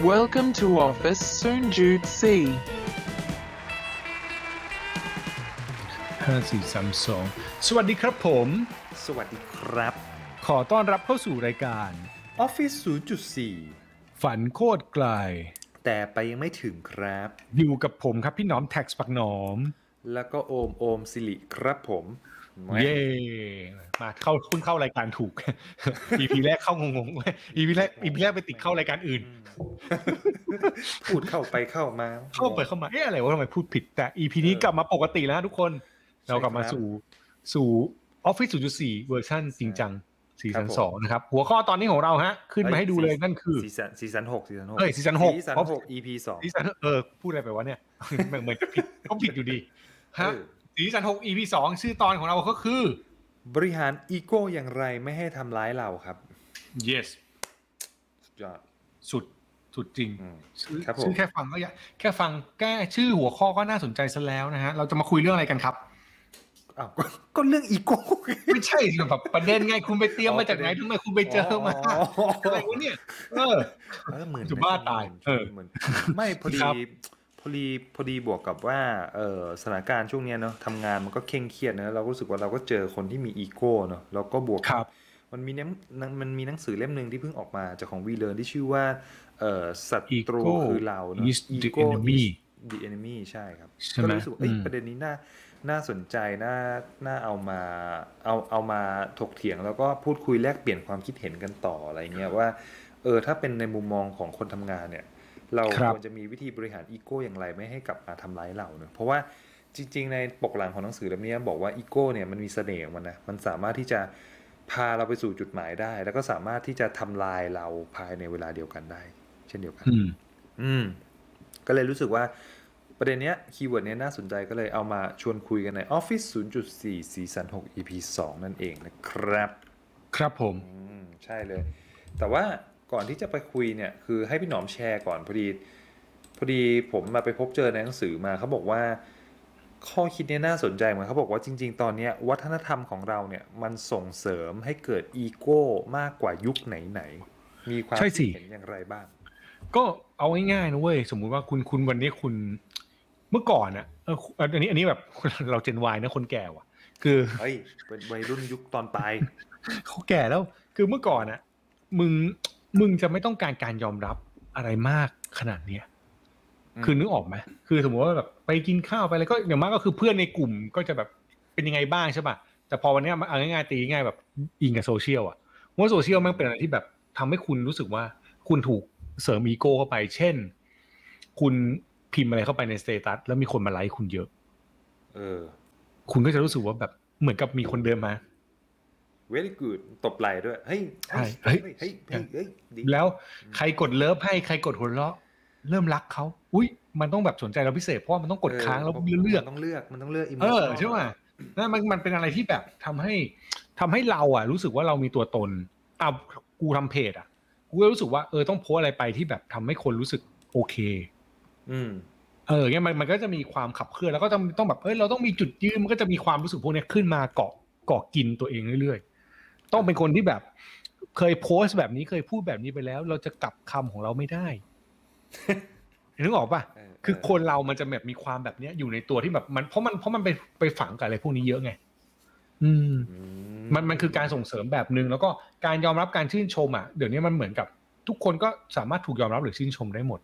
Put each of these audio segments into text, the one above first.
Welcome to office, Soon Jude C. ห้าสี่สามสองสวัสดีครับผม สวัสดีครับ ขอต้อนรับเข้าสู่รายการ Office 0.4 ฝันโคตรไกล แต่ไปยังไม่ถึงครับ อยู่กับผมครับพี่หน้อมแท็กปักหนอม แล้วก็โอมโอมสิริครับผม เย่มาเข้าคุณเข้ารายการถูก EP แรกเข้างงๆเลย EP แรก EP แรกไปติดเข้ารายการอื่น พูดเข้าไปเข้ามา เข้าไปเข้ามาเอ๊ะอะไรวะทำไมพูดผิด แต่ EP นี้กลับมาปกติแล้วนะทุกคน เรากลับมาสู่สู่ Office 0.4 เวอร์ชันจริงจังซีซั่นสองนะครับ หัวข้อตอนนี้ของเราฮะ ขึ้นมาให้ดูเลยนั่นคือซีซั่นซีซั่นหกซีซั่นหกเอ้ยซีซั่นหกซีซั่นหก EP สองซีซั่นเออพูดอะไรไปวะเนี่ยเหมือนเหมือนจะผิดก็ผิดอยู่ดีฮะเออซีซั่นหก EP สองชื่อตอนของเราก็คือ บริหารอีโก้อย่างไรไม่ให้ทำร้ายเราครับ yes สุดยอดสุด สุดจริงอืมชื่อครับผมชื่อแค่ฟังก็อยากแค่ฟังแก้ชื่อหัวข้อก็น่าสนใจซะแล้วนะฮะ เราจะมาคุยเรื่องอะไรกันครับอ้าวก็ก็เรื่องอีโก้ไม่ใช่สิแบบประเด็นไงคุณไปเตรียมมาจากไหนทำไมคุณไปเจอมาอ๋ออะไรวะเนี่ยเออเออเหมือนจะบ้าตายเออเออเหมือนไม่พอดีครับพอดีพอดีบวกกับว่าเออสถานการณ์ช่วงเนี้ยเนาะทำงานมันก็เคร่งเครียดนะเราก็รู้สึกว่าเราก็เจอคนที่มีอีโก้เนาะแล้วก็บวกครับมันมีหนังมันมีหนังสือเล่มหนึ่งที่เพิ่งออกมาจากของวีเลิร์นที่ชื่อว่า เออศัตรู Ego คือเราเนาะ is the Ego enemy is the enemy ใช่ครับใช่ไหมก็เลยรู้สึกว่าเอ้ยอืมประเด็นนี้น่าน่าสนใจน่าน่าเอามาเอาเอามาถกเถียงแล้วก็พูดคุยแลกเปลี่ยนความคิดเห็นกันต่ออะไรเงี้ยว่าเออถ้าเป็นในมุมมองของคนทำงานเนี่ย เราครับควรจะมีวิธีบริหารอีโก้อย่างไรไม่ให้กลับมาทำร้ายเราเนอะเพราะว่าจริง ๆ ในปกหลังของหนังสือเล่มนี้บอกว่าอีโก้เนี่ยมันมีเสน่ห์ของมันนะมันสามารถที่จะพาเราไปสู่จุดหมายได้ แล้วก็สามารถที่จะทำลายเราภายในเวลาเดียวกันได้เช่นเดียวกันอืมอืม ก็เลยรู้สึกว่าประเด็นเนี้ยคีย์เวิร์ดเนี้ยน่าสนใจก็เลยเอามาชวนคุยกันใน Office 0.4 Season 6 EP 2 นั่นเองนะครับ ครับผม อืม ใช่เลย แต่ว่าก่อนที่จะไปคุยเนี่ย คือให้พี่หนอมแชร์ก่อนพอดี พอดีผมมาไปพบเจอในหนังสือมาเขาบอกว่า ข้อคิดเนี้ยน่าสนใจเหมือนเขาบอกว่าจริง ๆ ตอนเนี้ยวัฒนธรรมของเราเนี่ย มันส่งเสริมให้เกิดอีโก้มากกว่ายุคไหนๆมีความใช่สิคิดเห็นอย่างไรบ้าง ก็เอาง่ายๆนะเว้ยสมมุติว่าคุณคุณวันนี้คุณ เมื่อก่อนอะเอออันนี้อันนี้แบบเราเจนวายนะคนแก่ว่ะ คือเฮ้ยเป็นวัยรุ่นยุคตอนปลายเขาแก่แล้ว คือเมื่อก่อนอะมึงมึงจะไม่ต้องการการยอมรับอะไรมากขนาดเนี้ยอืมคือนึกออกไหมคือสมมติว่าแบบไปกินข้าวไปอะไรก็อย่างมากก็คือเพื่อนในกลุ่มก็จะแบบเป็นยังไงบ้างใช่ป่ะแต่พอวันเนี้ยมันเอาง่ายๆตีง่ายๆแบบอิงกับโซเชียลอะว่าโซเชียลมันเป็นอะไรที่แบบทำให้คุณรู้สึกว่าคุณถูก เสริมอีโก้เข้าไป เช่น คุณพิมพ์อะไรเข้าไปในสเตตัสแล้วมีคนมาไลค์คุณเยอะ เออ คุณก็จะรู้สึกว่าแบบเหมือนกับมีคนเดินมา very good ตบไหล่ด้วยเฮ้ยใช่เฮ้ยเฮ้ย เฮ้ย เฮ้ย เฮ้ยดีแล้วใครกด love ให้ใครกดหัวเราะ เริ่มรักเขา อุ้ย มันต้องแบบสนใจเราพิเศษ เพราะว่ามันต้องกดค้างแล้วพระเลือกมันต้องเลือก มันต้องเลือกเออ emotional ใช่ไหมนั่นมันมันเป็นอะไรที่แบบทำให้ทำให้เราอะ รู้สึกว่าเรามีตัวตนอะกูทำเพจอะ กูก็รู้สึกว่าเออต้องโพสอะไรไปที่แบบทำให้คนรู้สึกโอเค อืม เออเนี่ยมันมันก็จะมีความขับเคลื่อนแล้วก็ต้องต้องแบบเอ้ยเราต้องมีจุดยืนมันก็จะมีความรู้สึกพวกเนี้ยขึ้นมาเกาะเกาะกินตัวเองเรื่อยๆ ต้องเป็นคนที่แบบ เคยโพสต์แบบนี้เคยพูดแบบนี้ไปแล้ว เราจะกลับคำของเราไม่ได้นึกออกปะเออคือคนเรามันจะแบบมีความแบบเนี้ยอยู่ในตัวที่แบบมันเพราะมันเพราะมันไปไปฝังกับอะไรพวกนี้เยอะไง อืมอืมันมันคือการส่งเสริมแบบหนึ่งแล้วก็การยอมรับการชื่นชมอะเดี๋ยวนี้มันเหมือนกับ ทุกคนก็สามารถถูกยอมรับหรือชื่นชมได้หมด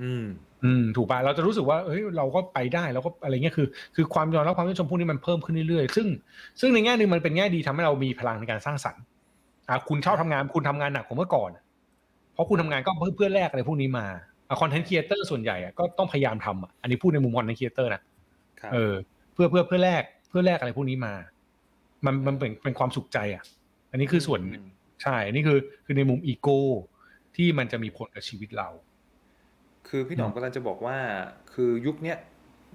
อืม อืม ถูกป่ะเราจะรู้สึกว่าเฮ้ยเราก็ไปได้เราก็อะไรเงี้ยคือ คือความยอมรับความชื่นชมพวกนี้มันเพิ่มขึ้นเรื่อยๆซึ่งซึ่งในแง่หนึ่งมันเป็นแง่ดีทำให้เรามีพลังในการสร้างสรรค์อะคุณชอบทำงานคุณทำงานหนักกว่าเมื่อก่อนอะเพราะคุณทำงานก็เพื่อเพื่อแลกอะไรพวกนี้มาคอนเทนต์ครีเอเตอร์ส่วนใหญ่อะก็ต้องพยายามทำอะอันนี้พูดในมุมคอนเทนต์ครีเอเตอร์นะครับเออ เพื่อเพื่อเพื่อแลกเพื่อแลกอะไรพวกนี้มา มันมันเป็นเป็นความสุขใจอะ อันนี้คือส่วนหนึ่งใช่อันนี้คือคือในมุมอีโก้ที่มันจะมีผลกับชีวิตเรา คือพี่หนอมกำลังจะบอกว่า คือยุคเนี้ย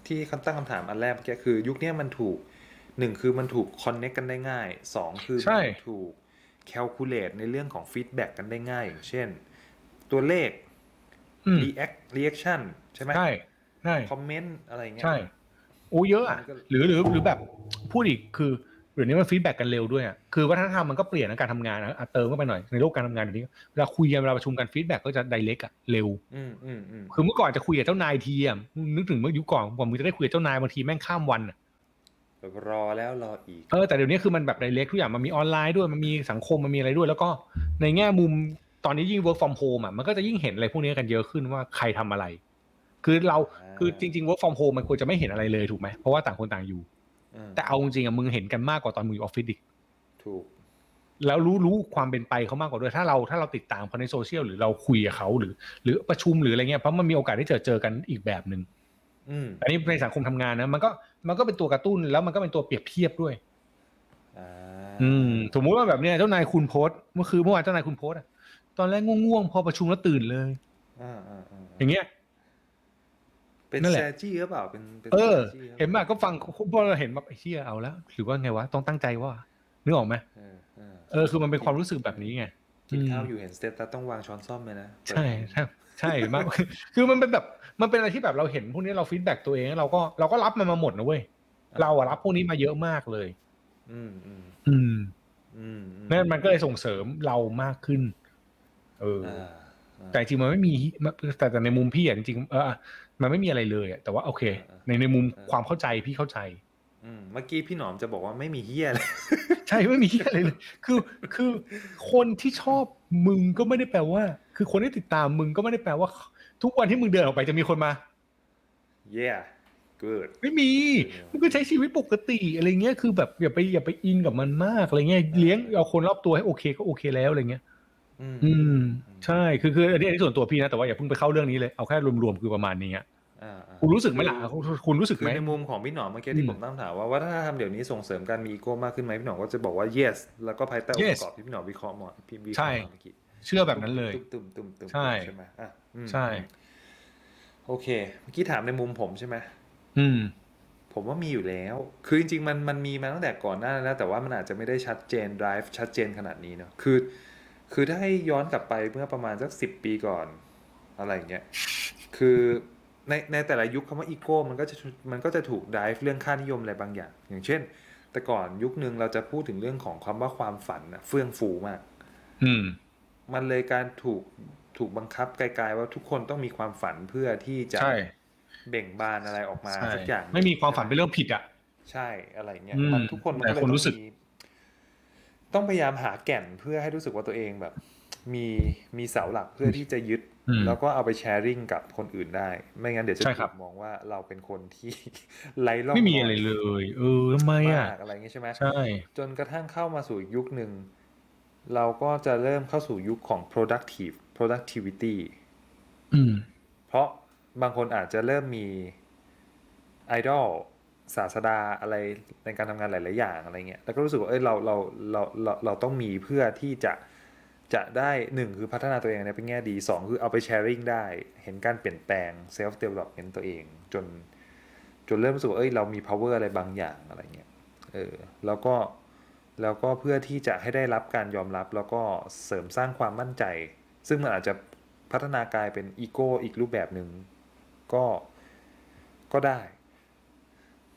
ที่คำตั้งคำถามอันแรกเมื่อกี้คือ ยุคเนี้ยมันถูกหนึ่งคือมันถูก connect กันได้ง่ายสองคือใช่มันถูก calculate ในเรื่องของ feedback กันได้ง่าย อย่างเช่น ตัวเลขอืม react reaction ใช่ไหมใช่ใช่คอมเมนต์อะไรเงี้ยใช่โอ้เยอะอะมันก็หรือหรือหรือแบบพูดอีกคือ เดี๋ยวนี้มัน feedback กันเร็วด้วยอะคือวัฒนธรรมมันก็เปลี่ยนในการทำงานนะอะเติมเข้าไปหน่อยในโลกการทำงานเดี๋ยวนี้เวลาคุยกันเวลาประชุมกัน feedback ก็จะ direct อะเร็วอืมอืมอืมคือเมื่อก่อนจะคุยกับเจ้านายทีอะนึกถึงเมื่อยุคก่อนกว่ามึงจะได้คุยกับเจ้านายบางทีแม่งข้ามวันอะแบบรอแล้วรออีกเออแต่เดี๋ยวนี้คือมันแบบ direct ทุกอย่างมันมีออนไลน์ด้วยมันมีสังคมมันมีอะไรด้วย แล้วก็ในแง่มุมตอนนี้ยิ่ง work from home อะมันก็จะยิ่งเห็นอะไรพวกนี้กันเยอะขึ้นว่าใครทำอะไร คือเราอ่าคือจริงๆ work from home มันควรจะไม่เห็นอะไรเลยถูกไหมเพราะว่าต่างคนต่างอยู่อืม แต่เอาจริงๆอะมึงเห็นกันมากกว่าตอนมึงอยู่ออฟฟิศดิถูก แล้วรู้รู้ความเป็นไปเขามากกว่าด้วยถ้าเราถ้าเราติดตามเขาในโซเชียลหรือเราคุยกับเขาหรือ หรือประชุมหรืออะไรเงี้ยเพราะมันมีโอกาสได้เจอเจอกันอีกแบบหนึ่งอืมอันนี้ในสังคมทำงานนะมันก็มันก็เป็นตัวกระตุ้นแล้วมันก็เป็นตัวเปรียบเทียบด้วยอ่าอืมสมมุติว่าแบบเนี้ยเจ้านายคุณโพสต์เมื่อคืนเมื่อวานเจ้านายคุณโพสต์อะตอนแรกง่วงๆพอประชุมแล้วตื่นเลยอ่าอ่าอ่าอย่างเงี้ย เป็นนั่นแหแซละจี้หรือเปล่าเป็นเป็นเออ strategy รือปล่าเห็นป่ะก็ฟังพอเราเห็นแบบไอ้เชี่ยเอาแล้วหรือว่าไงวะต้องตั้งใจว่านึกออกไหมเออเออเออคือมันเป็นความรู้สึกแบบนี้ไงกินข้าวอืมอยู่เห็นสเตตัสต้องวางช้อนซ่อมเลยนะใช่ใช่ใช่มากคือมันเป็นแบบมันเป็นอะไรที่แบบเราเห็นพวกนี้เราฟีดแบ็กตัวเองเราก็เราก็รับมันมาหมดนะเว้ยเราอะรับพวกนี้มาเยอะมากเลย อืมอืมอืมอืมอืนั่นมันก็เลยส่งเสริมเรามากขึ้น เอออ่าออ่าแต่จริงๆมันไม่มีแต่แต่ในมุมพี่อะจริงๆเออ มันไม่มีอะไรเลยอะแต่ว่าโอเคอ่าในในมุมอ่าความเข้าใจพี่เข้าใจอืมเมื่อกี้พี่หนอมจะบอกว่าไม่มีเฮียเลยใช่ไม่มีที่อะไรเลย คือคือคนที่ชอบมึงก็ไม่ได้แปลว่า คือคนที่ติดตามมึงก็ไม่ได้แปลว่า ทุกวันที่มึงเดินออกไปจะมีคนมา yeah good ไม่มีเออมึงก็ใช้ชีวิตปกติอะไรเงี้ยคือแบบอย่าไปอย่าไปอินกับมันมากอะไรเงี้ยเลี้ยงเอาคนรอบตัวให้โอเคก็โอเคแล้วอะไรเงี้ย อืมอืม ใช่คือคืออันนี้อันนี้ส่วนตัวพี่นะ แต่ว่าอย่าเพิ่งไปเข้าเรื่องนี้เลย เอาแค่รวมๆคือประมาณนี้อะอ่าอ่าคุณรู้สึกไหมล่ะคุณคุณรู้สึกคืไหมอในมุมของพี่หนอมเมื่อกี้อืที่มผมตั้งถามว่าวัฒนธรรมเดี๋ยวนี้ส่งเสริมการมีอีโก้มากขึ้นไหมพี่หนอมก็จะบอกว่า yes แล้วก็ภายใต้องค์ Yes ประกอบที่พี่หนอมวิเคราะห์มาพี่วิเคใช่ ราะห์มาเมื่อกี้เชื่อแบบนั้นเลย ตุ้มตุ้มตุ้มตุ้มใช่ใช่ไหมอะอืมใช่โอเค เมื่อกี้ถามในมุมผมใช่ไหม อืม ผมว่ามีอยู่แล้ว คือจริงๆ มันมันมีมาตั้งแต่ก่อนหน้านั้นแล้วแต่ว่ามันอาจจะไม่ได้ชัดเจน drive ชัดเจนขนาดนี้เนาะคือ คือถ้าให้ย้อนกลับไปเมื่อประมาณสักสิบปีก่อน อะไรอย่างเงี้ย คือในในแต่ละยุคคำว่าอีโก้มันก็จะมันก็จะถูก drive เรื่องค่านิยมอะไรบางอย่าง อย่างเช่น แต่ก่อนยุคนึงเราจะพูดถึงเรื่องของคำว่าความฝันนะเฟื่องฟูมาก อืม มันเลยการถูกถูกบังคับไกลๆว่าทุกคนต้องมีความฝันเพื่อที่จะใช่เบ่งบานอะไรออกมาใช่สักอย่าง ไม่มีความฝันเป็นเรื่องผิดอะ ใช่อะไรเงี้ยอืมมันทุกคนมันแต่ก็เลยคนต้รู้องสึกมี ต้องพยายามหาแก่นเพื่อให้รู้สึกว่าตัวเองแบบ มีมีเสาหลักเพื่อที่จะยึดอืมแล้วก็เอาไปแชร์ริ่งกับคนอื่นได้ ไม่งั้นเดี๋ยวจะใช่คถูรับกมองว่าเราเป็นคนที่ไร้ร่องไม่มีอะไรเลย เออทำไมอะมากอะไรเงี้ยใช่ไหมใช่ จนกระทั่งเข้ามาสู่อีกยุคหนึ่งเราก็จะเริ่มเข้าสู่ยุคของ productive productivity อืมเพราะบางคนอาจจะเริ่มมีไอดอล ศาสดาอะไรในการทำงานหลาย ๆ อย่างอะไรเงี้ยแล้วก็รู้สึกว่าเอ้ยเราเราเราเราเราต้องมีเพื่อที่จะจะได้หนึ่งคือพัฒนาตัวเองในเป็นแง่ดีสองคือเอาไป sharing ได้ เห็นการเปลี่ยนแปลง self development ตัวเอง จนจนเริ่มรู้สึกว่าเอ้ยเรามี power อะไรบางอย่างอะไรเงี้ยเออแล้วก็แล้วก็เพื่อที่จะให้ได้รับการยอมรับ แล้วก็เสริมสร้างความมั่นใจ ซึ่งมันอาจจะพัฒนากลายเป็นอีโก้อีกรูปแบบหนึ่งก็ก็ได้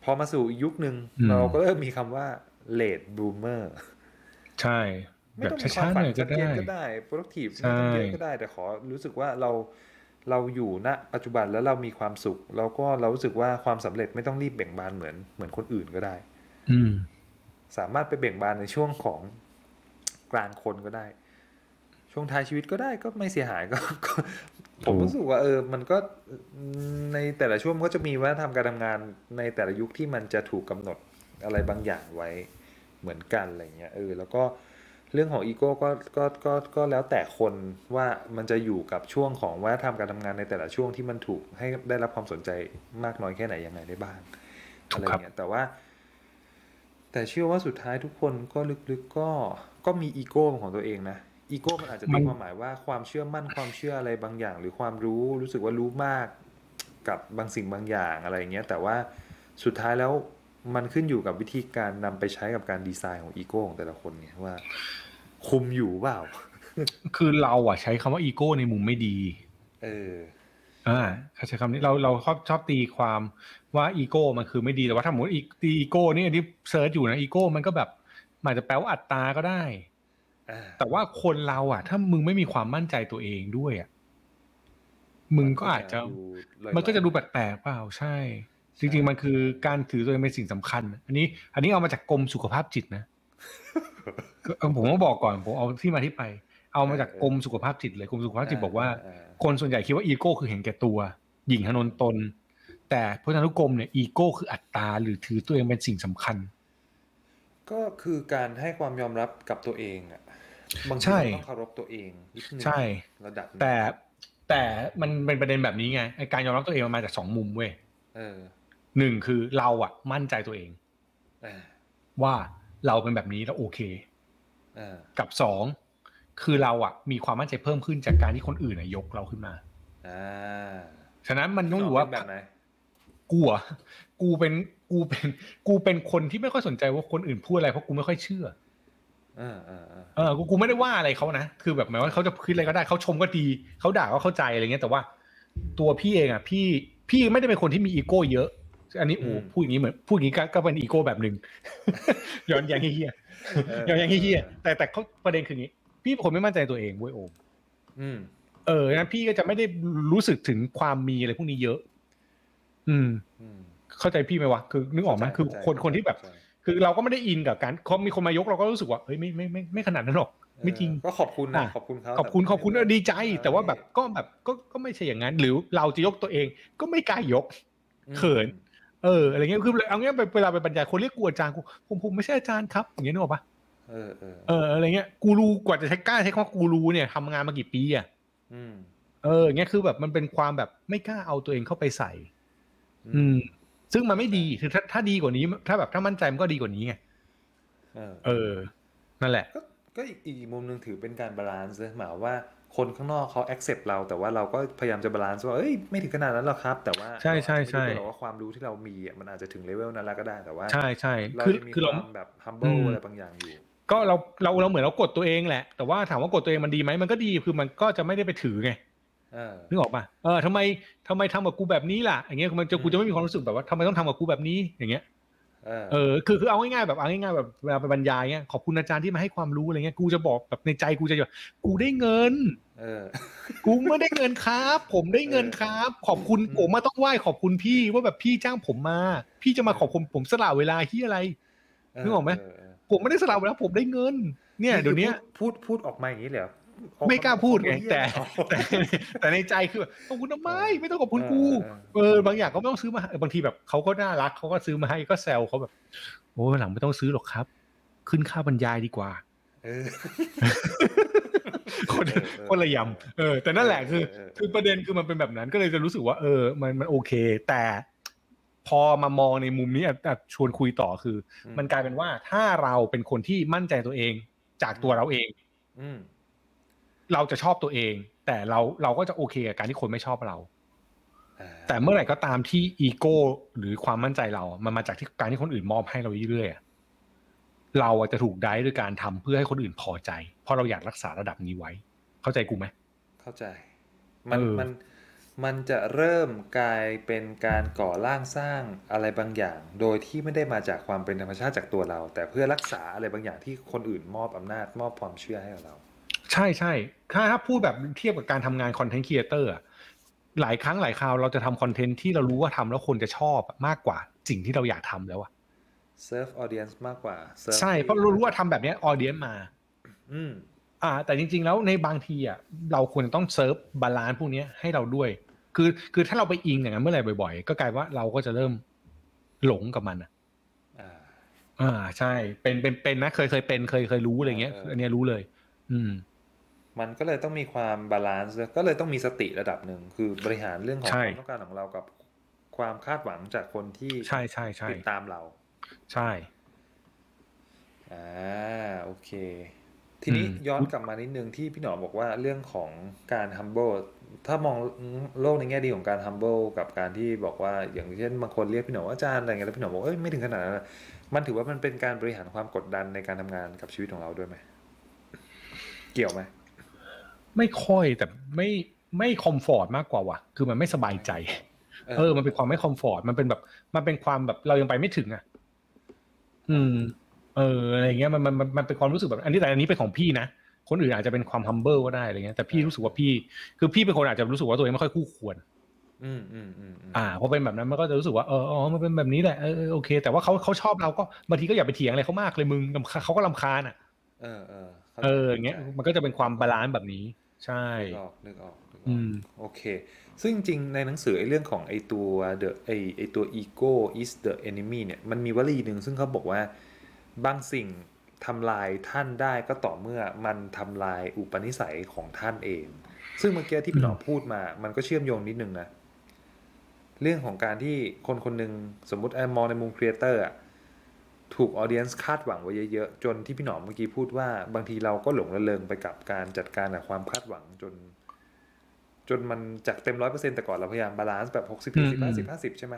พอมาสู่อีกยุคหนึ่งอืมเราก็เริ่มมีคำว่า late bloomer ใช่ไม่แบบต้องมีควาช้ามๆฝัหนน่อยก็ชัดเจได้นก็ได้ productive ใช่ไม่ต้องเยอะก็ได้ แต่ขอรู้สึกว่าเราเราอยู่ณปัจจุบันแล้วเรามีความสุข แล้วก็เรารู้สึกว่าความสำเร็จไม่ต้องรีบเบ่งบานเหมือนเหมือนคนอื่นก็ได้ อืมสามารถไปเบ่งบานในช่วงของกลางคนก็ได้ ช่วงท้ายชีวิตก็ได้ก็ไม่เสียหายก็ก็ผมรู้สึกว่าเออ มันก็ในแต่ละช่วงมันก็จะมีวัฒนธรรมการทำงานในแต่ละยุคที่มันจะถูกกำหนดอะไรบางอย่างไว้เหมือนกันอะไรเงี้ยเออแล้วก็เรื่องของอีโก้ก็ก็ก็ก็แล้วแต่คนว่ามันจะอยู่กับช่วงของวัฒนธรรมการทำงานในแต่ละช่วงที่มันถูกให้ได้รับความสนใจมากน้อยแค่ไหนยังไงได้บ้างถูอะกไรครับเงี้ยแต่ว่า แต่เชื่อว่าสุดท้ายทุกคนก็ลึกๆก็ก็มีอีโก้ของตัวเองนะ อีโก้มันอาจจะมัตีนความหมายว่าความเชื่อมั่นความเชื่ออะไรบางอย่าง หรือความรู้รู้สึกว่ารู้มากกับบางสิ่งบางอย่างอะไรเงี้ยแต่ว่าสุดท้ายแล้วมันขึ้นอยู่กับวิธีการนำไปใช้กับการดีไซน์ของอีโก้ของแต่ละคนเนี่ยว่า คุมอยู่เปล่า คือเราอะใช้คำว่าอีโก้ในมุมไม่ดี เอออ่าเขาใช้คำนี้เราเราชอบชอบตีความว่าอีโก้มันคือไม่ดีแต่ว่าถ้าสมมติอีตีอีโก้นี่อันนี้ search อยู่นะอีโก้มันก็แบบมันอาจจะแปลว่าอัตตาก็ได้อ่า แต่ว่าคนเราอะ ถ้ามึงไม่มีความมั่นใจตัวเองด้วยอะมึงก็อาจจะดูลอยๆมันก็จะดูแปลกๆเปล่าใช่ จริงๆมันคือการถือตัวเองเป็นสิ่งสำคัญ อันนี้ อันนี้เอามาจากกรมสุขภาพจิตนะก็เออผมต้องบอกก่อนผมเอาที่มาที่ไป เอามาจากกรมสุขภาพจิตเลยกรมสุขภาพจิตบอกว่า คนส่วนใหญ่คิดว่าอีโก้คือเห็นแก่ตัวหยิ่งหนนตน แต่พจนานุกรมเนี่ยอีโก้คืออัตตาหรือถือตัวเองเป็นสิ่งสำคัญ ก็คือการให้ความยอมรับกับตัวเองอะ บางทีใช่เราต้องเคารพตัวเองนิดนึงใช่ระดับหนึ่งแต่แต่มันเป็นประเด็นแบบนี้ไงไอการยอมรับตัวเองมันมาจากสองมุมเว้ยเออหนึ่งคือเราอะมั่นใจตัวเองอ่าว่าเราเป็นแบบนี้แล้วโอเคอ่ากับสองคือเราอะมีความมั่นใจเพิ่มขึ้นจากการที่คนอื่นอะยกเราขึ้นมาอ่าฉะนั้นมันต้องอยู่ว่าเป็นแบบไหนกูอะกูเป็นกูเป็น กูเป็นคนที่ไม่ค่อยสนใจว่าคนอื่นพูดอะไรเพราะกูไม่ค่อยเชื่อ อ่าอ่าอ่าเออกูกูไม่ได้ว่าอะไรเขานะคือแบบหมายว่าเขาจะคิดอะไรก็ได้เขาชมก็ดีเขาด่าก็เข้าใจอะไรเงี้ยแต่ว่า ตัวพี่เองอะพี่พี่ไม่ได้เป็นคนที่มีอีโก้เยอะ อันนี้โอ้พูดอย่างนี้เหมือนพูดอย่างนี้ก็ก็เป็นอีโก้แบบหนึ่งย้อนแย้งเฮี้ยๆย้อนแย้งเฮี้ยๆแต่แต่เขาประเด็นคืออย่างนี้ พี่เป็นคนไม่มั่นใจตัวเองเว้ยโอมอืม เอองั้นพี่ก็จะไม่ได้รู้สึกถึงความมีอะไรพวกนี้เยอะ อืมอืมเข้าใจพี่ไหมวะคือนึกออกไหมคือเข้าใจคนคนที่แบบเข้าใจ คือเราก็ไม่ได้อินกับการเขามีคนมายกเราก็รู้สึกว่าเฮ้ยไม่ไม่ไม่ไม่ขนาดนั้นหรอก ไม่จริงเออก็ขอบคุณนะอะขอบคุณเขาขอบคุณแต่ขอบคุณเออดีใจเออแต่ว่าแบบก็แบบก็ก็ไม่ใช่อย่างนั้น หรือเราจะยกตัวเองก็ไม่กล้ายกอืมเขิน เอออะไรเงี้ยคือเอาเงี้ยเวลาไปบรรยายคนเรียกกูอาจารย์กูผมผมไม่ใช่อาจารย์ครับอย่างเงี้ยนึกออกปะเออเออเอออะไรเงี้ยกูรู้กว่าจะใช้กล้าใช้คำว่ากูรู้เนี่ยทำงานมากี่ปีอะอืมเอออย่างเงี้ยคือแบบมันเป็นความแบบไม่กล้าเอาตัวเองเข้าไปใส่ อืม ซึ่งมันไม่ดีคือถ้าถ้าดีกว่านี้ ถ้าแบบถ้ามั่นใจมันก็ดีกว่านี้ไงเออเออนั่นแหละ ก็ก็อีกอีกมุมหนึ่งถือเป็นการ balance นะหมายว่าคนข้างนอกเขา accept เราแต่ว่าเราก็พยายามจะ balance ว่าเอ้ยไม่ถึงขนาดนั้นหรอกครับ แต่ว่าใช่ใช่ใช่เราอาจจะไม่รู้ตัวหรอกว่าความรู้ที่เรามีอะมันอาจจะถึงเลเวลนั้นแล้วก็ได้แต่ว่า ใช่ใช่เราคือจะมีคือคเราวามแบบ humble อืมอะไรบางอย่างอยู่ ก็เราเราเราเหมือนเรากดตัวเองแหละ แต่ว่าถามว่ากดตัวเองมันดีไหมมันก็ดีคือมันก็จะไม่ได้ไปถือไงเออ นึกออกป่ะเออทำไมทำไมทำกับกูแบบนี้ล่ะอย่างเงี้ยมันจะกูจะไม่มีความรู้สึกแบบว่าทำไมต้องทำกับกูแบบนี้อย่างเงี้ยเออเออคือคือเอาง่ายๆแบบเอาง่ายๆแบบเวลาไปบรรยายเงี้ยขอบคุณอาจารย์ที่มาให้ความรู้อะไรเงี้ยกูจะบอกแบบในใจกูจะแบบกูได้เงินเออกูไม่ได้เงินครับ ผมได้เงินครับ ขอบคุณอืมผมมาต้องไหว้ขอบคุณพี่ว่าแบบพี่จ้างผมมา พี่จะมาขอบคุณผมสละเวลาที่อะไรนึกออกไหมเเออผมไม่ได้สละเวลาผมได้เงิน เนี่ยเดี๋ยวนี้พูดพูดพูดออกมาอย่างนี้เลยเหรอออ ไม่กล้าพูดไงคำพูแต่เหี้ยแต่ แต่ในใจคือแบบขอบคุณทำไมไม่ต้องขอบคุณกูเออเออบางอย่างก็ไม่ต้องซื้อมาเออบางทีแบบเขาก็น่ารักเขาก็ซื้อมาให้ก็แซวเขาแบบโอ้ยหลังไม่ต้องซื้อหรอกครับ ขึ้นค่าบรรยายดีกว่าเออคนเออเออคนละยำเออ แต่นั่นแหละคือเออเออคือประเด็นคือมันเป็นแบบนั้นก็เลยจะรู้สึกว่า เออ มันมันโอเค แต่พอมามองในมุมนี้อะอะชวนคุยต่อคืออมมันกลายเป็นว่าถ้าเราเป็นคนที่มั่นใจตัวเองจากตัวเราเองอืม เราจะชอบตัวเอง แต่เราเราก็จะโอเคกับการที่คนไม่ชอบเราอ่าแต่เมื่อไหร่ก็ตามที่อีโก้หรือความมั่นใจเรา มันมาจากที่การที่คนอื่นมอบให้เราเรื่อยๆอะเราอะจะถูกได้ด้วยการทำเพื่อให้คนอื่นพอใจ เพราะเราอยากรักษาระดับนี้ไว้ เข้าใจกูไหมเข้าใจ มันเออมันมันจะเริ่มกลายเป็นการก่อร่างสร้างอะไรบางอย่าง โดยที่ไม่ได้มาจากความเป็นธรรมชาติจากตัวเรา แต่เพื่อรักษาอะไรบางอย่างที่คนอื่นมอบอำนาจมอบความเชื่อให้กับเรา ใช่ใช่ถ้าถ้าพูดแบบเทียบกับการทำงาน content creator หลายครั้งหลายคราวเราจะทำ content ที่เรารู้ว่าทำแล้วคนจะชอบอะมากกว่าสิ่งที่เราอยากทำแล้วอะ serve audience มากกว่า serve ใช่เพราะเรารู้ว่าทำแบบเนี้ย audience มา อืม อ่า แต่จริง ๆ แล้วในบางทีอะเราควรจะต้อง serve balance พวกเนี้ยให้เราด้วย คือคือถ้าเราไปอิงอย่างนั้นเมื่อไหร่บ่อย ๆ ก็กลายว่าเราก็จะเริ่มหลงกับมันอะอ่า อ่าใช่ เป็นเป็นเป็นนะเคยเคยเป็นเคยเคยรู้อะไรเงี้ย เออเอออั อันเนี้ยรู้เลย อืม มันก็เลยต้องมีความ balance ก็เลยต้องมีสติระดับหนึ่งคือบริหารเรื่องของใช่ความต้องการของเรากับความคาดหวังจากคนที่ใช่ใช่ใช่ติดตามเรา ใช่อ่าโอเค ทีนี้อืมย้อนกลับมานิดนึงที่พี่หนอมบอกว่าเรื่องของการ humble ถ้ามองโลกในแง่ดีของการ humble กับการที่บอกว่าอย่างเช่นบางคนเรียกพี่หนอมว่าอาจารย์อะไรเงี้ยแล้วพี่หนอมบอกเอ้ยไม่ถึงขนาดนั้นนะมันถือว่ามันเป็นการบริหารความกดดันในการทำงานกับชีวิตของเราด้วยไหมเกี่ยวไหม ไม่ค่อยแต่ไม่ไม่คอมฟอร์ตมากกว่าว่ะ คือมันไม่สบายใจ เออ มันเป็นความไม่คอมฟอร์ต มันเป็นแบบ มันเป็นความแบบเรายังไปไม่ถึงอะ อืม เออ อะไรเงี้ยมันมันมันมันเป็นความรู้สึกแบบ อันนี้แต่อันนี้เป็นของพี่นะ คนอื่นอาจจะเป็นความ humble ก็ได้อะไรเงี้ย แต่พี่รู้สึกว่าพี่ คือพี่เป็นคนอาจจะรู้สึกว่าตัวเองไม่ค่อยคู่ควร อืมอืมอืมอืมอ่า พอเป็นแบบนั้นมันก็จะรู้สึกว่า เอออ๋อมันเป็นแบบนี้แหละเออเออ โอเค แต่ว่าเขาเขาชอบเราก็บางทีก็อย่าไปเถียงอะไรเขามากเลยมึงรำคาญเขาก็รำคาญอะ เออเออเข้าใจ เอออย่างเงี้ยมันก็จะเป็นความ balance แบบนี้ ใช่นึกออกนึกออกนึกออกอืมโอเค ซึ่งจริงๆในหนังสือไอ้เรื่องของไอ้ตัว the ไอ้ไอ้ตัว ego is the enemy เนี่ยมันมีวลีหนึ่งซึ่งเขาบอกว่าบางสิ่งทำลายท่านได้ก็ต่อเมื่อมันทำลายอุปนิสัยของท่านเอง ซึ่งเมื่อกี้ที่พี่หนอมพูดมา มันก็เชื่อมโยงนิดนึงนะเรื่องของการที่คนคนหนึ่งสมมุติแอมมองในมุม creator อะ ถูก audience คาดหวังไว้เยอะๆ จนที่พี่หนอมเมื่อกี้พูดว่าบางทีเราก็หลงระเริงไปกับการจัดการกับความคาดหวังจน จนมันจากเต็มร้อยเปอร์เซ็นแต่ก่อนเราพยายาม balance แบบหกสิบอืสี่มสิบห้าสิบห้าสิบใช่ไหม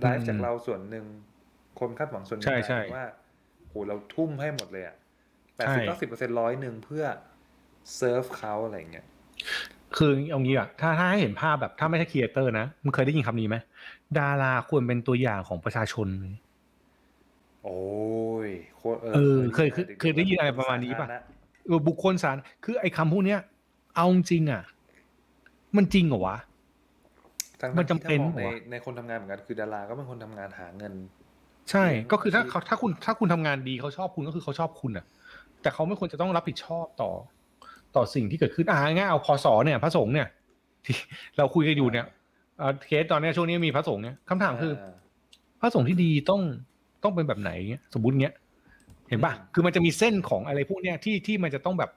drive จากเราส่วนหนึ่งคนคาดหวังส่วนหนึ่งใช่ใช่กลายเป็นว่าโหเราทุ่มให้หมดเลยอะแปดใช่สิบเก้าสิบเปอร์เซ็นร้อยหนึ่งเพื่อเซิร์ฟเขาอะไรอย่างเงี้ยคือเอางี้อะถ้าถ้าให้เห็นภาพแบบถ้าไม่ใช่ creator นะมึงเคยได้ยินคำนี้ไหมดาราควรเป็นตัวอย่างของประชาชน โอ้ยโคตรเออเคยเคยเคยได้ยินอะไรประมาณนี้ปะสธรณเออบุคคลสารคือไอ้คำพวกเนี้ย เอาจริงๆอะ มันจริงเหรอวะทั้งมันจำเป็นที่ถ้ามองในวะในคนทำงานเหมือนกันคือดาราก็เป็นคนทำงานหาเงิน ใช่เลี้ยงก็คือถ้าชีวิตเขาถ้าคุณถ้าคุณทำงานดีเขาชอบคุณก็คือเขาชอบคุณอะ แต่เขาไม่ควรจะต้องรับผิดชอบต่อ ต่อสิ่งที่เกิดขึ้นอ่าง่ายๆเอาพอสอเนี่ยพระสงฆ์เนี่ยที่เราคุยกันอยู่เนี่ยเอ่อเคสตอนเนี้ยช่วงนี้มีพระสงฆ์เนี่ยคำถามคือาพระสงฆ์ที่ดีต้อง ต้องเป็นแบบไหนเงี้ยสมมติเงี้ย เห็นป่ะอืมคือมันจะมีเส้นของอะไรพวกเนี้ยที่ที่มันจะต้องแบบ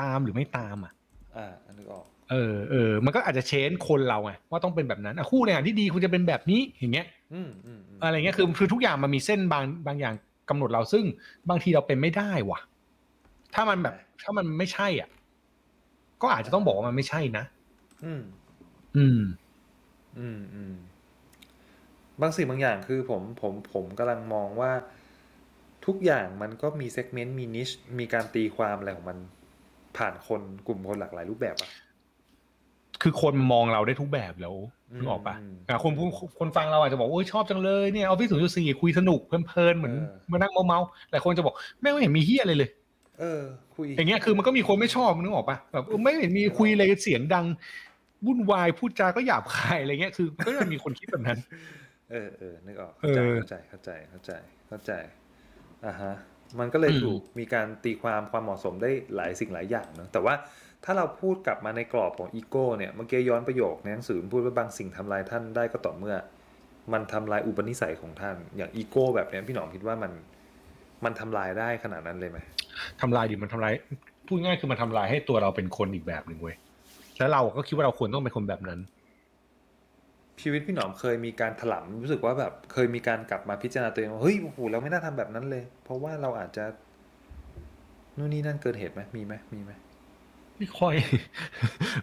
ตามหรือไม่ตามอะอ่าอันนึกออกเออเออมันก็อาจจะเชนคนเราไงว่าต้องเป็นแบบนั้นอะคู่เนี่ยที่ดีคุณจะเป็นแบบนี้อย่างเงี้ยอืมอืมอืมอะไรเงี้ยคือคือทุกอย่างมันมีเส้นบางบางอย่างกำหนดเราซึ่งบางทีเราเป็นไม่ได้ว่ะ ถ้ามันแบบ ถ้ามันไม่ใช่อะ ก็อาจจะต้องบอกว่ามันไม่ใช่นะอืม อืม อืมอืม บางสิ่งบางอย่างคือผมผมผมกำลังมองว่าทุกอย่างมันก็มีเซกเมนต์มีนิชมีการตีความอะไรของมันผ่านคนกลุ่มคนหลากหลายรูปแบบอะคือคนมองเราได้ทุกแบบแล้วอืมนึกออกปะอืมอะคนผู้คนฟังเราอาจจะบอกโอ้ยชอบจังเลยเนี่ยออฟฟิศศูนย์จุดสี่คุยสนุกเพลินๆเหมือนเออมานั่งเมาๆหลายคนจะบอกแม่งไม่เห็นมีเฮียอะไรเลย เออ คุย อย่างเงี้ยคือมันก็มีคนไม่ชอบนึกออกปะแบบเออไม่เห็นมีคุยอะไรเสียงดังวุ่นวายพูดจาก็หยาบคายอะไรเงี้ยคือมันก็จะมีคนคิดแบบนั้น เออเออนึกออกเอเข้าใจเข้าใจเข้าใจเข้าใจเข้าใจอ่าฮะมันก็เลยอืมถูกมีการตีความความเหมาะสมได้หลายสิ่งหลายอย่างเนอะแต่ว่าถ้าเราพูดกลับมาในกรอบของอีโก้เนี่ยเมื่อกี้ย้อนประโยคในหนังสือมันพูดว่าบางสิ่งทำลายท่านได้ก็ต่อเมื่อ มันทำลายอุปนิสัยของท่าน อย่างอีโก้แบบเนี้ยพี่หนอมคิดว่ามันมันทำลายได้ขนาดนั้นเลยไหมทำลายดิมันทำลายพูดง่ายคือมันทำลายให้ตัวเราเป็นคนอีกแบบหนึ่งเว้ยแล้วเราก็คิดว่าเราควรต้องเป็นคนแบบนั้น ชีวิตพี่หนอมเคยมีการถลำรู้สึกว่าแบบเคยมีการกลับมาพิจารณาตัวเองว่าเฮ้ยโอ้โหเราไม่น่าทำแบบนั้นเลย เพราะว่าเราอาจจะนู่นนี่นั่นเกินเหตุไหมมีไหมมีไหมไม่ค่อย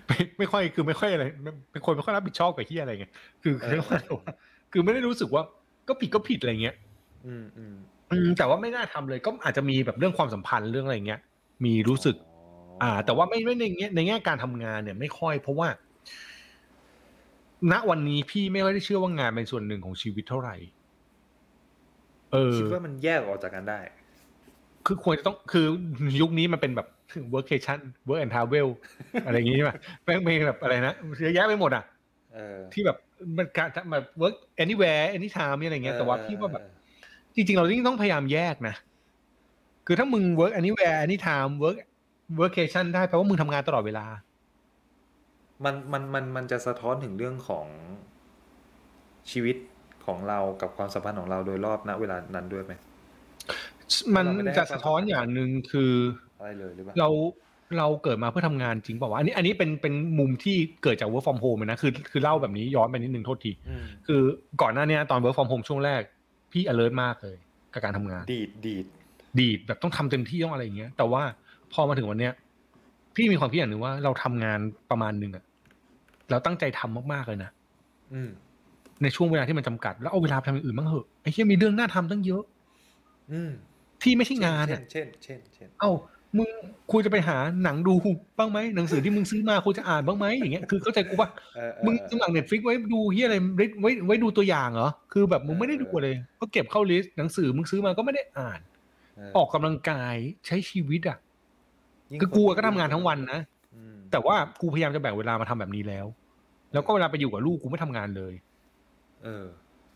ไม่ไม่ค่อยคือไม่ค่อยอะไรเป็นคนไม่ค่อยรับผิดชอบกับที่อะไรเงี้ยคือคือไม่ค่อยว่าคือไม่ได้รู้สึกว่า ก็ผิดก็ผิดอะไรเงี้ย อืมอืมอืมแต่ว่าไม่น่าทำเลย ก็อาจจะมีแบบเรื่องความสัมพันธ์เรื่องอะไรเงี้ย มีรู้สึก อ่า แต่ว่าไม่ไม่ในแง่ในแง่การทำงานเนี่ย ไม่ค่อยเพราะว่า ณวันนี้พี่ไม่ค่อยได้เชื่อว่างานเป็นส่วนหนึ่งของชีวิตเท่าไหร่ เออคิดว่ามันแยกออกจากกันได้ คือควรจะต้องคือยุคนี้มันเป็นแบบ workation work and travel อะไรอย่างงี้ใช่ไหมแม่งมีแบบอะไรนะเยอะแยะไปหมดอะเออที่แบบมันการแบบ work anywhere anytime อะไรเงี้ยแต่ว่าพี่ว่าแบบ จริง ๆ เรายิ่งต้องพยายามแยกนะ คือถ้ามึง work anywhere anytime work workation ได้แปลว่ามึงทำงานตลอดเวลา มันมันมันมันจะสะท้อนถึงเรื่องของชีวิตของเรากับความสัมพันธ์ของเราโดยรอบณเวลานั้นด้วยไหมมันเราไม่ได้จะสะท้อนอย่างหนึ่งคืออะไรเลยหรือเปล่าเราเราเกิดมาเพื่อทำงานจริงเปล่าวะอันนี้อันนี้เป็นเป็นมุมที่เกิดจาก work from home เลยนะคือคือเล่าแบบนี้ย้อนไปนิดนึงโทษทีอืมคือก่อนหน้าเนี้ยตอน work from home ช่วงแรก พี่ alert มากเลยกับการทำงาน ดีดดีดดีดแบบต้องทำเต็มที่ต้องอะไรอย่างเงี้ย แต่ว่าพอมาถึงวันเนี้ยพี่มีความคิดอย่างหนึ่งว่าเราทำงานประมาณหนึ่งอะ เราตั้งใจทำมากๆเลยนะอืม ในช่วงเวลาที่มันจำกัด แล้วเอาเวลาไปทำอย่างอื่นบ้างเหอะไอ้เหี้ยมีเรื่องน่าทำตั้งเยอะ อืม ที่ไม่ใช่งานอะเช่นเช่น เช่น เช่น เอ้ามึงควรจะไปหาหนังดูบ้างไหมหนังสือที่มึงซื้อมาควรจะอ่านบ้างไหมอย่างเงี้ยคือเข้าใจกูปะเออเออมึงสมัครเน็ตฟิกไว้ดูเฮียอะไรไว้ไว้ไว้ดูตัวอย่างเหรอคือแบบมึงไม่ได้ดูเลยก็เก็บเข้า list หนังสือมึงซื้อมาก็ไม่ได้อ่านเออออกกำลังกายใช้ชีวิตอะยิ่งคือกูอะก็ทำงานทั้งวันนะอืม แต่ว่ากูพยายามจะแบ่งเวลามาทำแบบนี้แล้ว แล้วก็เวลาไปอยู่กับลูกกูไม่ทำงานเลย เออ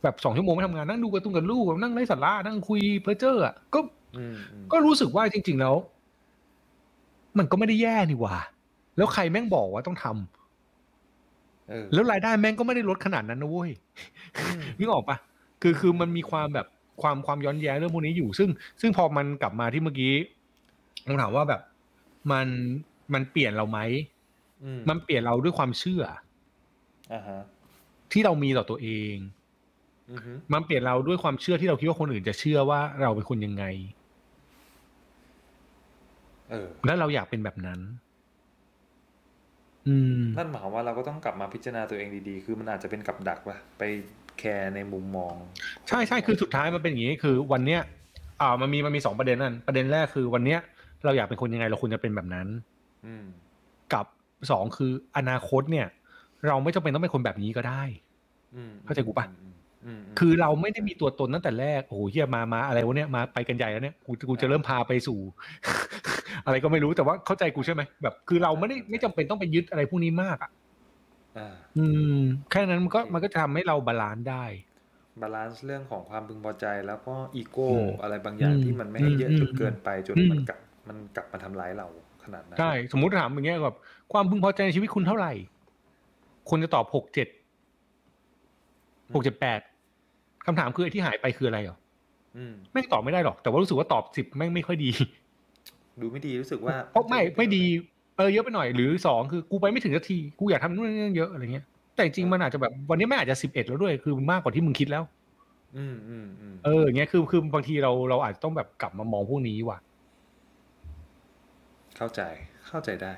แบบสองชั่วโมงไม่ทำงานนั่งดูการ์ตูนกับลูกนั่งไร้สาระนั่งคุยเพอเจอร์อะก็อืมอืมก็รู้สึกว่าจริง ๆ แล้ว มันก็ไม่ได้แย่นี่หว่า แล้วใครแม่งบอกว่าต้องทำเออแล้วรายได้แม่งก็ไม่ได้ลดขนาดนั้นนะเว้ยอืมนึกออกปะคือคือมันมีความแบบความความย้อนแย้งเรื่องพวกนี้อยู่ ซึ่ง ซึ่งพอมันกลับมาที่เมื่อกี้ผมถามว่าแบบมัน มันเปลี่ยนเราไหมอืมมันเปลี่ยนเราด้วยความเชื่ออ่าฮะที่เรามีต่อตัวเองอือฮึมันเปลี่ยนเราด้วยความเชื่อที่เราคิดว่าคนอื่นจะเชื่อว่าเราเป็นคนยังไงเออและเราอยากเป็นแบบนั้นอืมนั่นหมายความว่าเราก็ต้องกลับมาพิจารณาตัวเองดีๆ คือมันอาจจะเป็นกับดักว่ะไปแคร์ในมุมมอง ใช่ใช่คือสุดท้ายมันเป็นอย่างนี้คือ วันเนี้ยอ่ามันมีมันมีสองประเด็นนั่นประเด็นแรกคือวันเนี้ยเราอยากเป็นคนยังไงเราควรจะเป็นแบบนั้นอืม กับสองคืออนาคตเนี่ย เราไม่จำเป็นต้องเป็นคนแบบนี้ก็ได้อืมเข้าใจกูปะอืมอืมมคือเราไม่ได้มีตัวตนตั้งแต่แรกโอ้โหเฮียมามาอะไรวะเนี่ยมาไปกันใหญ่แล้วเนี่ยกูกูจะเริ่มพาไปสู่ อะไรก็ไม่รู้แต่ว่าเข้าใจกูใช่ไหมแบบ คือเราไม่ได้ไม่จำเป็นต้องไปยึดอะไรพวกนี้มากอะอ่าอืมแค่นั้นมันก็มันก็จะทำให้เรา balance ได้ balance เรื่องของความพึงพอใจแล้วก็อีโก้อืมอะไรบางอย่างอืมที่มันไม่ให้เยอะอืมจนเกินไปจนอืมมันกลับมันกลับมาทำร้ายเรา ขนาดนั้นใช่สมมุติถามอย่างเงี้ยแบบความพึงพอใจในชีวิตคุณเท่าไหร่คุณจะตอบหกเจ็ดหกเจ็ดแปดคำถามคือไอ้ที่หายไปคืออะไรเหรออืมแม่งตอบไม่ได้หรอก แต่ว่ารู้สึกว่าตอบสิบแม่งไม่ค่อยดี ดูไม่ดีรู้สึกว่าเพราะไม่ไม่ดีเออเยอะไปหน่อยหรือสองคือกูไปไม่ถึงนาทีกูอยากทำนู่นนี่เยอะอะไรเงี้ย แต่จริงๆมันอาจจะแบบวันนี้แม่งอาจจะสิบเอ็ดแล้วด้วยคือมากกว่าที่มึงคิดแล้ว อืมอืมอืมเอออย่างเงี้ยคือคือบางทีเราเราอาจจะต้องแบบกลับมามองพวกนี้ว่ะ เข้าใจเข้าใจได้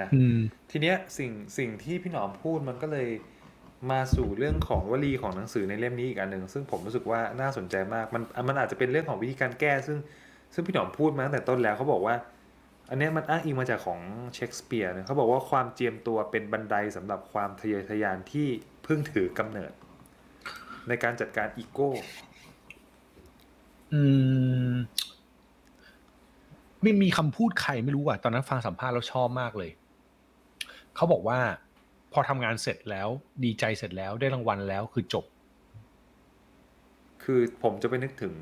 นะอืมทีเนี้ยสิ่งสิ่งที่พี่หนอมพูดมันก็เลยมาสู่เรื่องของวลีของหนังสือในเล่มนี้อีกอันหนึ่งซึ่งผมรู้สึกว่าน่าสนใจมากมันมันอาจจะเป็นเรื่องของวิธีการแก้ ซึ่งซึ่งพี่หนอมพูดมาตั้งแต่ต้นแล้วเขาบอกว่า อันเนี้ยมันอ้างอิงมาจากของเชคสเปียร์เนี่ยเขาบอกว่าความเจียมตัวเป็นบันไดสำหรับความทะเยอทะยานที่เพิ่งถือกำเนิด ในการจัดการอีโก้ อืม ไม่มีคำพูดใครไม่รู้อะตอนนั้นฟังสัมภาษณ์แล้วชอบมากเลย เขาบอกว่า พอทำงานเสร็จแล้ว ดีใจเสร็จแล้วได้รางวัลแล้วคือจบ คือผมจะไปนึกถึง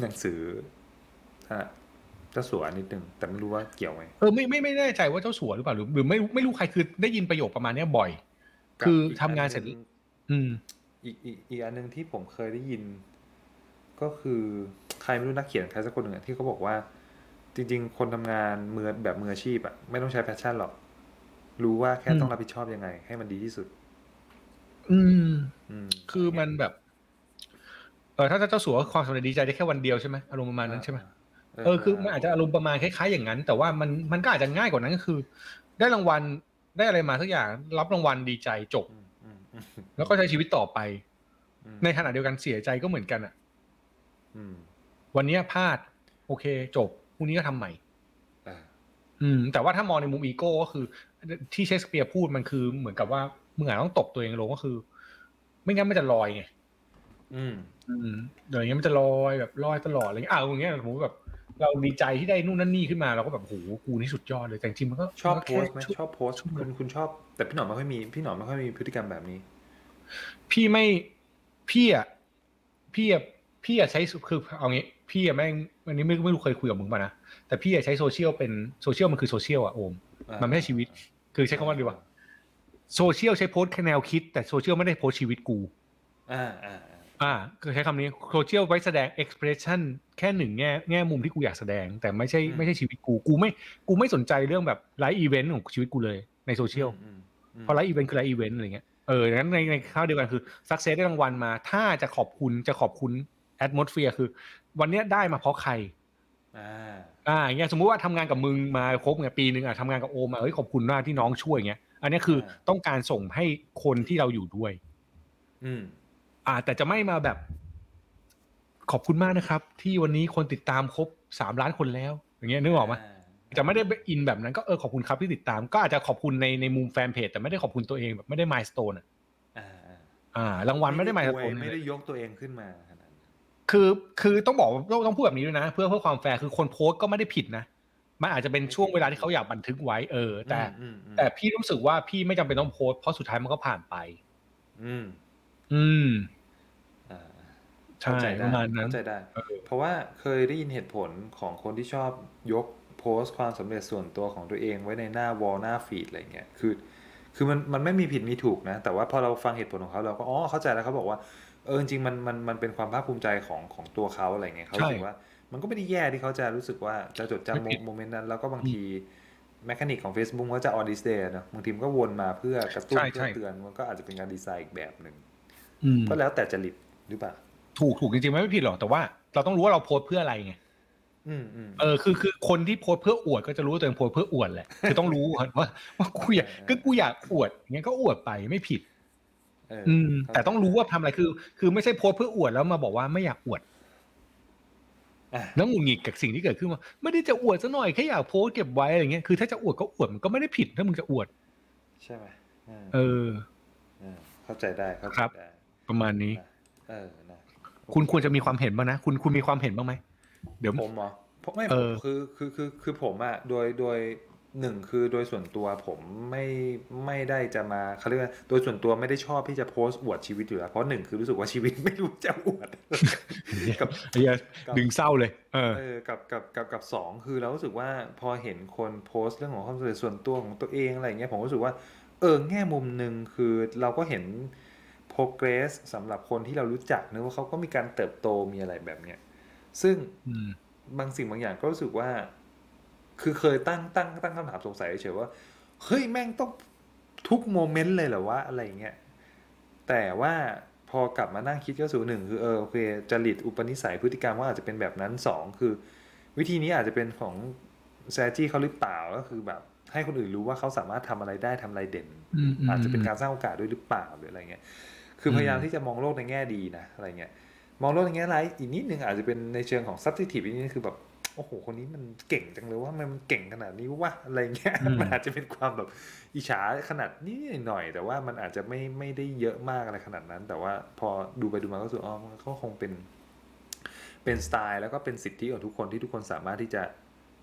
หนังสืออะเจ้าสัวนิดนึงแต่ไม่รู้ว่าเกี่ยวไหมเออไม่ไม่ไม่แน่ใจว่าเจ้าสัวหรือเปล่าหรือหรือไม่ไม่รู้ใครคือได้ยินประโยคประมาณเนี้ยบ่อยกับคืออีกทำงานเสร็จอันหนึ่งอืม อีกอีกอีกอันหนึ่งที่ผมเคยได้ยิน ก็คือใครไม่รู้นักเขียนใครสักคนหนึ่งอะที่เขาบอกว่า จริง ๆ คนทำงานมือแบบมืออาชีพอะไม่ต้องใช้ passion หรอก รู้ว่าแค่อืมต้องรับผิดชอบยังไง ให้มันดีที่สุด อืม อืม คือมันแบบ เออถ้าเจ้าสัวความสำเร็จดีใจได้แค่วันเดียวใช่ไหมอารมณ์ประมาณนั้นใช่ไหมเออคือมันอาจจะอารมณ์ประมาณคล้ายๆอย่างนั้น แต่ว่ามันมันก็อาจจะง่ายกว่านั้นก็คือ ได้รางวัลได้อะไรมาสักอย่าง รับรางวัลดีใจจบอืมอืมอืมแล้วก็ใช้ชีวิตต่อไปอืมในขณะเดียวกันเสียใจก็เหมือนกันอะอืมวันเนี้ยพลาด โอเค จบ พรุ่งนี้ก็ทำใหม่อ่าอืม แต่ว่าถ้ามองในมุมอีโก้ก็คือ ที่เชคสเปียร์พูดมันคือเหมือนกับว่ามึงอาจต้องตบตัวเองลงก็คือ ไม่งั้นมันจะลอยไงอืม อืมเดี๋ยวอย่างเงี้ยมันจะลอยแบบลอยตลอดอะไรเงี้ยอ้าวอย่างเงี้ยสมมติแบบ เราดีใจที่ได้นู่นนั่นนี่ขึ้นมาเราก็แบบโหกูนี่สุดยอดเลยแต่จริงๆมันก็ชอบมันก็โพแค่โพสต์ไหมช่วงชอบโพสต์ช่วงคุณคุณชอบ แต่พี่หนอมไม่ค่อยมีพี่หนอมไม่ค่อยมีพฤติกรรมแบบนี้ พี่ไม่พี่อะพี่อะพี่อะใช้คือเอางี้พี่อะแม่งวันนี้ไม่ไม่รู้เคยคุยกับมึงป่ะนะแต่พี่อะใช้โซเชียลเป็นโซเชียลมันคือโซเชียลอะโอมอ่ามันไม่ใช่ชีวิต คือใช้คำว่าดีกว่าโซเชียลใช้โพสต์แค่แนวคิด แต่โซเชียลไม่ได้โพสต์ชีวิตกูอ่าอ่าอ่าอ่าคือใช้คำนี้โซเชียลไว้แสดง expression แค่หนึ่งแง่แง่มุมที่กูอยากแสดง แต่ไม่ใช่ไม่ใช่ชีวิตกูกูไม่กูไม่สนใจเรื่องแบบ life event ของชีวิตกูเลยในโซเชียลอืมอืมเพราะ life event คือ life event อะไรเงี้ยเออดังนั้นในในคราวเดียวกันคือ success ได้รางวัลมา ถ้าจะขอบคุณจะขอบคุณ atmosphere คือ วันเนี้ยได้มาเพราะใคร อ่า อ่าอย่างเงี้ยสมมุติว่าทำงานกับมึงมาครบไงปีหนึ่งอะทำงานกับโอมมาเฮ้ยขอบคุณมากที่น้องช่วยเงี้ย อันเนี้ยคือต้องการส่งให้คนที่เราอยู่ด้วย อืม อ่า แต่จะไม่มาแบบ ขอบคุณมากนะครับ ที่วันนี้คนติดตามครบสามล้านคนแล้ว อย่างเงี้ยนึกออกไหมอ่าจะไม่ได้ไปอินแบบนั้นก็เออขอบคุณครับที่ติดตาม ก็อาจจะขอบคุณในในมุมแฟนเพจแต่ไม่ได้ขอบคุณตัวเองแบบไม่ได้ milestone อะอ่าอ่าอ่ารางวัลไม่ได้ milestone อวยไม่ได้ยกตัวเองขึ้นมาขนาดนั้น คือคือต้องบอกว่าต้องต้องพูดแบบนี้ด้วยนะ เพื่อเพื่อความแฟร์คือคนโพสต์ก็ไม่ได้ผิดนะมันอาจจะเป็นช่วงเวลาที่เขาอยากบันทึกไว้เออ แต่อืมอืมแต่พี่รู้สึกว่าพี่ไม่จำเป็นต้องโพสต์เพราะสุดท้ายมันก็ผ่านไป อืม อืมอ่าใช่เข้าใจปได้ระมาณนั้นเข้าใจได้เออเพราะว่าเคยได้ยินเหตุผลของคนที่ชอบยกโพสต์ความสำเร็จส่วนตัวของตัวเองไว้ในหน้าวอลหน้าฟีดอะไรเงี้ยคือ คือมันมันไม่มีผิดมีถูกนะ แต่ว่าพอเราฟังเหตุผลของเขาเราก็อ๋อเข้าใจแล้วเขาบอกว่า เออจริงๆมันมันมันเป็นความภาคภูมิใจของของตัวเขาอะไรเงี้ยเขารู้สึกว่า มันก็ไม่ได้แย่ที่เขาจะรู้สึกว่าจะจดจำไม่ผิด moment นั้น แล้วก็บางที mechanic ของ Facebook ก็จะ on this day นะบางทีมันก็วนมาเพื่อกระตุ้นใช่เพื่ใช่อเตือนมันก็อาจจะเป็นการดีไซน์อีกแบบหนึ่งอืมก็แล้วแต่จริตหรือเปล่าถูกถูกจริงๆไม่ผิดหรอกแต่ว่า เราต้องรู้ว่าเราโพสต์เพื่ออะไรไงอืมอืมเออคือคือคนที่โพสต์เพื่ออวดก็จะรู้ว่าตัวเองโพสต์เพื่ออวดแหละคือต้องรู้ก่อนว่าว่ากูอยากก็กูอยากอวดอย่างเงี้ยก็อวดไปไม่ผิดเอออืมเข้าใจแต่ต้องรู้ว่าทำอะไรคือ คือไม่ใช่โพสต์เพื่ออวดแล้วมาบอกว่าไม่อยากอวดอะแล้วหงุดหงิดกับสิ่งที่เกิดขึ้นมาไม่ได้จะอวดซะหน่อยแค่อยากโพสต์เก็บไว้อะไรเงี้ยคือถ้าจะอวดก็อวดมันก็ไม่ได้ผิดถ้ามึงจะอวด ใช่ไหมอืมเออเออเข้าใจได้เข้าใจครับได้ประมาณนี้นะเออนะคุณควรจะมีความเห็นบ้างนะคุณคุณมีความเห็นบ้างไหมเดี๋ยวผมเหรอผมไม่เอผมอคือคือคือคือผมอะโดยโดย หนึ่งคือโดยส่วนตัวผมไม่ไม่ได้จะมาเขาเรียกว่าโดยส่วนตัวไม่ได้ชอบที่จะโพสต์อวดชีวิตอยู่แล้วเพราะหนึ่งคือรู้สึกว่าชีวิตไม่รู้จะอวดกับไอ้เหี้ยดึงเศร้าเลยเออเออกับกับกับกับสองคือเรารู้สึกว่าพอเห็นคนโพสต์เรื่องของความสำเร็จส่วนตัวของตัวเองอะไรอย่างเงี้ยผมรู้สึกว่า เออแง่มุมหนึ่งคือเราก็เห็น progress สำหรับคนที่เรารู้จักเนอะว่าเขาก็มีการเติบโตมีอะไรแบบเนี้ยซึ่งอืมบางสิ่งบางอย่างก็รู้สึกว่า คือเคยตั้งตั้งตั้งคำถามสงสัยเฉยๆว่า เฮ้ยแม่งต้องทุกโมเมนต์เลยเหรอวะอะไรอย่างเงี้ยแต่ว่าพอกลับมานั่งคิดก็สู่หนึ่งคือเออโอเคจริตอุปนิสัยพฤติกรรมว่าอาจจะเป็นแบบนั้นสองคือ วิธีนี้อาจจะเป็นของแซจี้เขาหรือเปล่าก็คือแบบให้คนอื่นรู้ว่าเขาสามารถทำอะไรได้ทำอะไรเด่นอืมอืมอาจจะเป็นการสร้างโอกาสด้วยหรือเปล่าหรืออะไรเงี้ยคืออืมพยายามที่จะมองโลกในแง่ดีนะอะไรเงี้ยมองโลกในแง่ร้ายอีกนิดนึงอาจจะเป็นในเชิงของ subjective อีกนิดนึงคือแบบ โอ้โห คนนี้มันเก่งจังเลยว่ามันเก่งขนาดนี้วะอะไรเงี้ยมันอาจจะเป็นความแบบอิจฉาขนาดนี้หน่อย แต่ว่ามันอาจจะไม่ไม่ได้เยอะมากอะไรขนาดนั้น แต่ว่าพอดูไปดูมาก็รู้สึกอ๋อมันก็คงเป็น เป็นสไตล์แล้วก็เป็นสิทธิของทุกคนที่ทุกคนสามารถที่จะ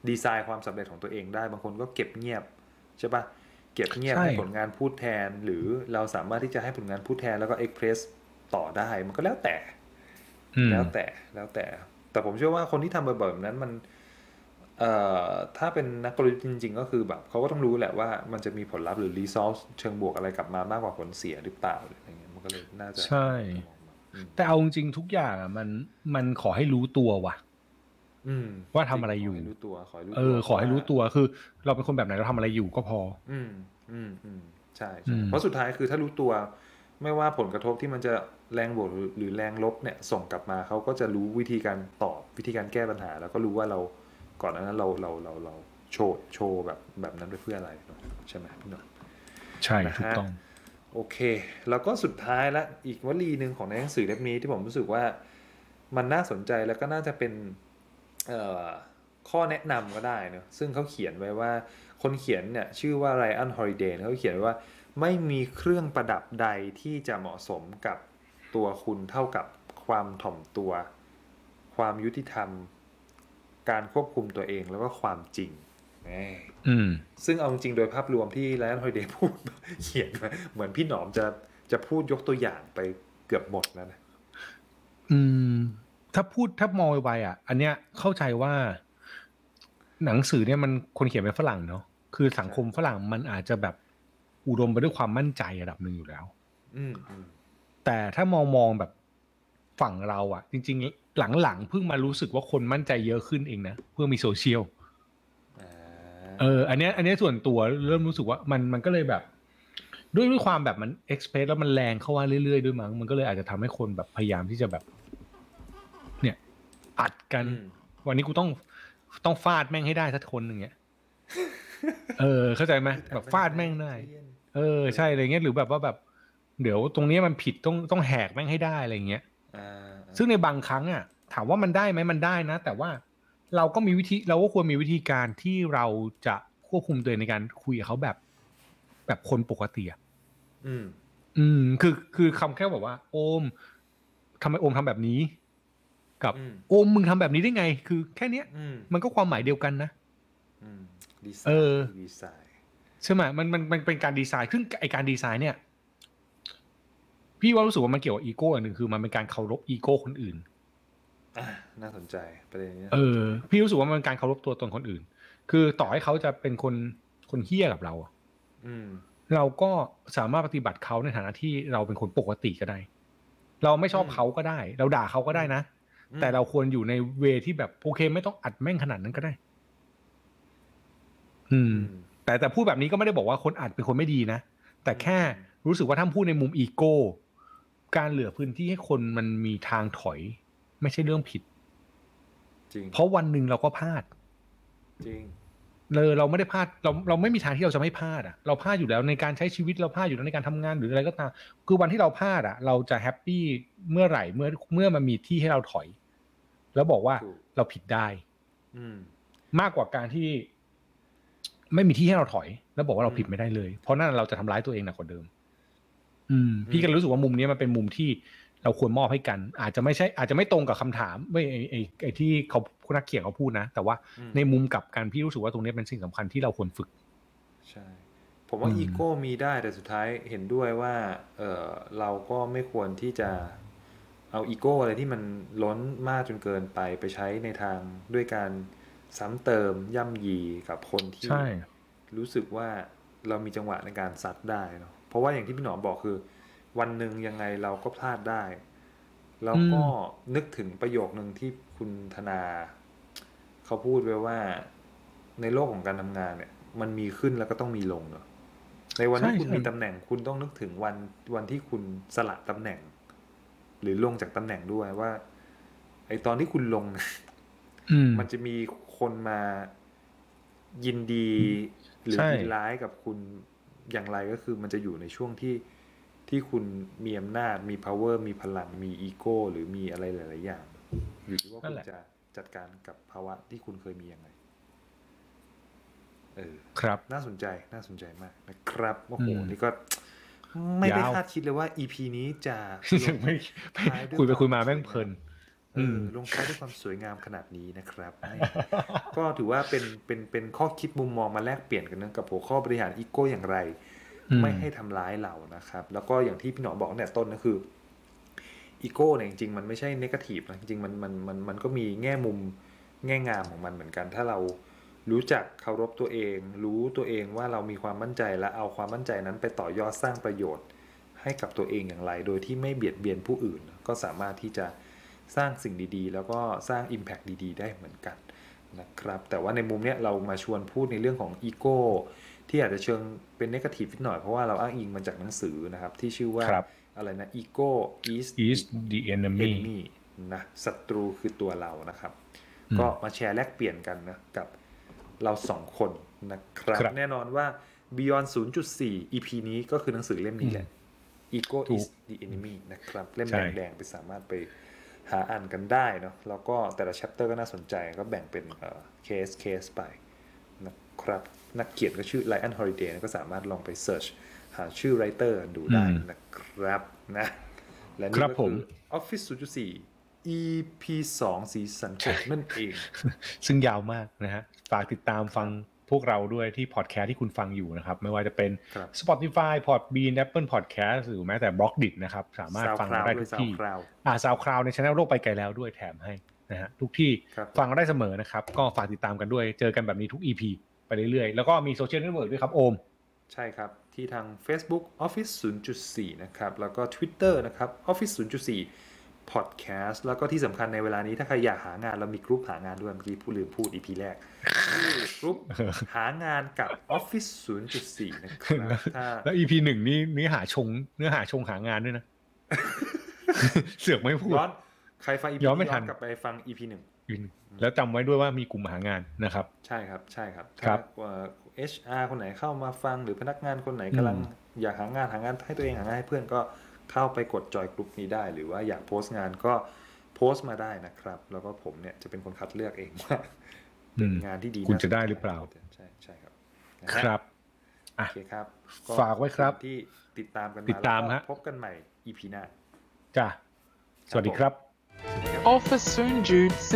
ดีไซน์ความสำเร็จของตัวเองได้ บางคนก็เก็บเงียบใช่ปะเก็บเงียบใช่ให้ผลงานพูดแทน หรือเราสามารถที่จะให้ผลงานพูดแทนแล้วก็เอ็กเพรสต่อได้มันก็แล้วแต่อืมแล้วแต่แล้วแต่ แต่ผมเชื่อว่าคนที่ทำบ่อยๆแบบนั้นมันเอ่อถ้าเป็นนักกลยุทธ์จริง ๆ ก็คือแบบเขาก็ต้องรู้แหละว่ามันจะมีผลลัพธ์หรือรีซอสเชิงบวกอะไรกลับมามากกว่าผลเสียหรือเปล่าหรืออะไรเงี้ยมันก็เลยน่าจะใช่อืมแต่เอาจริงๆทุกอย่างอะมันมันขอให้รู้ตัวว่ะอืมว่าทำอะไรอยู่ขให้รู้ตัวขอให้รู้เอตัวอขอให้รู้ตัวคือ เราเป็นคนแบบไหนเราทำอะไรอยู่ก็พอ อืมอืมอืมใช่อืใช่มเพราะสุดท้ายคือถ้ารู้ตัว ไม่ว่าผลกระทบที่มันจะแรงบวกหรือแรงลบเนี่ยส่งกลับมาเขาก็จะรู้วิธีการตอบวิธีการแก้ปัญหา แล้วก็รู้ว่าเราก่อนหนานั้นเราเราเราเราโชว์โชว์แบบแบบนั้นไปเพื่ออะไรใช่ไหมพี่หนุ่มใช่ถูกต้องโอเค แล้วก็สุดท้ายละอีกวลีหนึ่งของในหนังสือเล่มนี้ที่ผมรู้สึกว่ามันน่าสนใจแล้วก็น่าจะเป็นข้อแนะนำก็ได้เนอะซึ่งเขาเขียนไว้ว่าคนเขียนเนี่ยชื่อว่าไรอันฮอริเดย์เขาเขียนไว้ว่า ไม่มีเครื่องประดับใดที่จะเหมาะสมกับตัวคุณเท่ากับความถ่อมตัว ความยุติธรรม การควบคุมตัวเองแล้วก็ความจริงแหมอืมซึ่งเอาจริงๆโดยภาพรวมที่ไลออนฮอยเดย์พูดเขียนมาเหมือนพี่หนอมจะจะพูดยกตัวอย่างไปเกือบหมดแล้วนะอืม ถ้าพูดถ้ามองไวๆอะ อันเนี้ยเข้าใจว่า หนังสือเนี่ยมันคนเขียนเป็นฝรั่งเนาะคือสังคมฝรั่งมันอาจจะแบบ อุดมไปด้วยความมั่นใจระดับหนึ่งอยู่แล้วอืมอืมแต่ถ้ามองมองแบบฝั่งเราอะจริง ๆ หลังๆเพิ่งมารู้สึกว่าคนมั่นใจเยอะขึ้นเองนะเพื่อมีโซเชียลอ่าเออ อันเนี้ยอันเนี้ยส่วนตัวเริ่มรู้สึกว่ามันมันก็เลยแบบ ด้วยด้วยความแบบมันเอ็กซ์เพรสแล้วมันแรงเข้ามาเรื่อยๆด้วยมั้งมันก็เลยอาจจะทำให้คนแบบพยายามที่จะแบบ เนี่ย อัดกันอืมวันนี้กูต้องต้องฟาดแม่งให้ได้สักคนหนึ่งเงี้ยเออ เข้าใจไหมแบบฟาดแม่งได้ เออใช่อะไรเงี้ยหรือแบบว่าแบบ เดี๋ยวตรงเนี้ยมันผิดต้องต้องแหกแม่งให้ได้อะไรเงี้ยอ่าซึ่งในบางครั้งอะ ถามว่ามันได้ไหมมันได้นะ แต่ว่าเราก็มีวิธีเราก็ควรมีวิธีการที่เราจะควบคุมตัวเองในการคุยกับเขาแบบ แบบคนปกติอะอืม อืม คือคือคำแค่บอกว่า โอมทำไมโอมทำแบบนี้ กับอืมโอมมึงทำแบบนี้ได้ไง คือแค่เนี้ยอืมมันก็ความหมายเดียวกันนะอืมเออดีไซน์ดีไซน์ ใช่ไหมมันมันมันเป็นการดีไซน์ซึ่งไอการดีไซน์เนี่ย พี่ว่ารู้สึกว่ามันเกี่ยวกับอีโก้อันหนึ่งคือ มันเป็นการเคารพอีโก้คนอื่นอะน่าสนใจประเด็นนี้นะเออ พี่รู้สึกว่ามันเป็นการเคารพตัวตนคนอื่น คือต่อให้เขาจะเป็นคนคนเฮี้ยกับเราอะอืม เราก็สามารถปฏิบัติเขาในฐานะที่เราเป็นคนปกติก็ได้ เราไม่ชอบอืมเขาก็ได้ เราด่าเขาก็ได้นะอืมแต่เราควรอยู่ในเวที่แบบโอเคไม่ต้องอัดแม่งขนาดนั้นก็ได้ อือืมม แต่แต่พูดแบบนี้ก็ไม่ได้บอกว่าคนอัดเป็นคนไม่ดีนะ แต่แค่รู้สึกว่าถ้าพูดในมุมอีโก้ การเหลือพื้นที่ให้คนมันมีทางถอย ไม่ใช่เรื่องผิด จริง เพราะวันหนึ่งเราก็พลาด จริงเลยเราไม่ได้พลาดเราเราไม่มีทางที่เราจะไม่พลาดอะเราพลาดอยู่แล้วในการใช้ชีวิตเราพลาดอยู่แล้วในการทำงานหรืออะไรก็ตามคือวันที่เราพลาดอะ เราจะแฮปปี้เมื่อไหร่เมื่อเมื่อมันมีที่ให้เราถอย แล้วบอกว่าถูกเราผิดได้ อืม มากกว่าการที่ ไม่มีที่ให้เราถอย แล้วบอกว่าเราผิดไม่ได้เลย เพราะนั่นเราจะทำร้ายตัวเองหนักกว่าเดิม อืม พี่ก็เลยรู้สึกว่ามุมนี้มันเป็นมุมที่เราควรมอบให้กัน อาจจะไม่ใช่ อาจจะไม่ตรงกับคำถามไม่ไอไอไอที่เขานักเขียนเขาพูดนะ แต่ว่าอืมในมุมกลับกันพี่รู้สึกว่าตรงนี้เป็นสิ่งสำคัญที่เราควรฝึก ใช่ ผมว่าอืมอีโก้มีได้แต่สุดท้ายเห็นด้วยว่า เออเราก็ไม่ควรที่จะเอาอีโก้อะไรที่มันล้นมากจนเกินไปไปใช้ในทางด้วยการ ซ้ำเติมย่ำยีกับคนที่ใช่รู้สึกว่าเรามีจังหวะในการซัดได้เนาะเพราะว่าอย่างที่พี่หนอมบอกคือ วันหนึ่งยังไงเราก็พลาดได้ แล้วก็นึกถึงประโยคนึงที่คุณธนา เขาพูดไว้ว่าในโลกของการทำงานเนี่ย มันมีขึ้นแล้วก็ต้องมีลงเนาะในวันที่ใช่คุณใช่มีตำแหน่งคุณต้องนึกถึงวันวันที่คุณสละตำแหน่ง หรือลงจากตำแหน่งด้วยว่า ไอตอนที่คุณลงเนี่ยอื มมันจะมีคนมายินดีหรือใช่ยินร้ายกับคุณอย่างไรก็คือมันจะอยู่ในช่วงที่ที่คุณมีอำนาจมี power มีพลังมีอีโก้หรือมีอะไรหลาย ๆ อย่างอยู่ที่ว่านั่คุนณแหละจะจัดการกับภาวะที่คุณเคยมียังไงเออครับ น่าสนใจน่าสนใจมากนะครับโอ้โหอืมนี่ก็ไม่ได้ยาวคาดคิดเลยว่า EP นี้จะลงไม่ไม่ท้ายด้วยคุยไปคุยมาความแม่งสวยงามเพลินเอออม ลงท้ายด้วยความสวยงามขนาดนี้นะครับนี่ก็ถือว่าเป็นเป็นเป็นข้อคิดมุมมองมาแลกเปลี่ยนกันนะกับหัวข้อบริหารอีโก้อย่างไรอืมไม่ให้ทำร้ายเรานะครับ แล้วก็อย่างที่พี่หนอบอกตั้งแต่ต้นก็คืออีโก้เนี่ยจริงๆมันไม่ใช่นกาทีฟนะจริงๆมันมันมันมันก็มีแง่มุมแง่งามของมันเหมือนกัน ถ้าเรารู้จักเคารพตัวเอง รู้ตัวเองว่าเรามีความมั่นใจและเอาความมั่นใจนั้นไปต่อยอดสร้างประโยชน์ ให้กับตัวเองอย่างไร โดยที่ไม่เบียดเบียนผู้อื่น ก็สามารถที่จะ สร้างสิ่งดีๆ แล้วก็สร้าง Impact ดีๆ ได้เหมือนกันนะครับแต่ว่าในมุมเนี้ยเรามาชวนพูดในเรื่องของอีโก้ที่อาจจะเชิงเป็นนกาทีฟนิดหน่อยเพราะว่าเราอ้างอิงมาจากหนังสือนะครับ ที่ชื่อว่าครับอะไรนะ ego is is the enemy enemy นะศัตรูคือตัวเรานะครับอืมก็มาแชร์แลกเปลี่ยนกันนะกับเราสองคนนะครับครับแน่นอนว่า Beyond 0.4 EP นี้ก็คือหนังสือเล่มนี้แหละ ถูก Ego is the enemy นะครับ เล่มใช่แดงๆไปสามารถไป หาอ่านกันได้เนาะแล้วก็แต่ละ chapter ก็น่าสนใจก็แบ่งเป็นเคสเคสไปนะครับนักเขียนก็ชื่อ Ryan Holiday นะก็สามารถลองไป search หาชื่อ writer ดูได้นะครับนะและนี่ครับก็ผคืมอ Office 0.4 EP 2 season หกนั่นเอง ซึ่งยาวมากนะฮะ ฝากติดตามฟัง พวกเราด้วยที่พอดแคสต์ที่คุณฟังอยู่นะครับ ไม่ว่าจะเป็นครับ Spotify Podbean Apple Podcast หรือแม้แต่ b l o g d i t นะครับ สามารถฟังเราได้ทุกที่ SoundCloud อ่าซาวคลาวในช anel โลกไปไกลแล้วด้วยแถมให้นะฮะทุกที่ครับฟังได้เสมอนะครับ ก็ฝากติดตามกันด้วย เจอกันแบบนี้ทุก EP ไปเรื่อยๆ แล้วก็มีโซเชียลเน็ตเวิร์กด้วยครับโอม ใช่ครับ ที่ทาง Facebook Office 0.4 นะครับ แล้วก็ Twitter นะครับ Office 0.4 Podcast แล้วก็ที่สำคัญในเวลานี้ถ้าใครอยากหางานเรามีกรุ๊ปหางานด้วยเมื่อกี้พูดลืมพูด EP แรกกรุ๊ปหางานกับ Office 0.4 นะครับถ้าแล้ว EP หนึ่งนี่เนื้อหาชงเนื้อหาชงหางานด้วยนะ เสือกไม่พูดย้อนใครฟัง EP ย้อนไม่นี้ทัย้อนนกลับไปฟัง EP หนึ่งอีกหนึ่งแล้วจำไว้ด้วยว่ามีกลุ่มหางานนะครับ ใช่ครับใช่ครับครับถ้าเอ่อ HR คนไหนเข้ามาฟังหรือพนักงานคนไหนกำลังอืมอยากหางานหางานให้ตัวเองหางานให้เพื่อนก็ เข้าไปกดจอยกลุ่มนี้ได้ หรือว่าอยากโพสต์งานก็โพพสต์มาได้นะครับ แล้วก็ผมเนี่ยจะเป็นคนคัดเลือกเองว่าอืเป็นมงานที่ดีคุณน่าสนจะได้ใจหรือเปล่า ใช่ใช่ครับนะฮะครับโอเคครับ ฝากไว้ครับขอณที่ติดตามกันมาติดตามแล้วก็ฮะพบกันใหม่ EP หน้าจ้ะสวัสดีครับสวัสดีครับ Office Soon Jude C.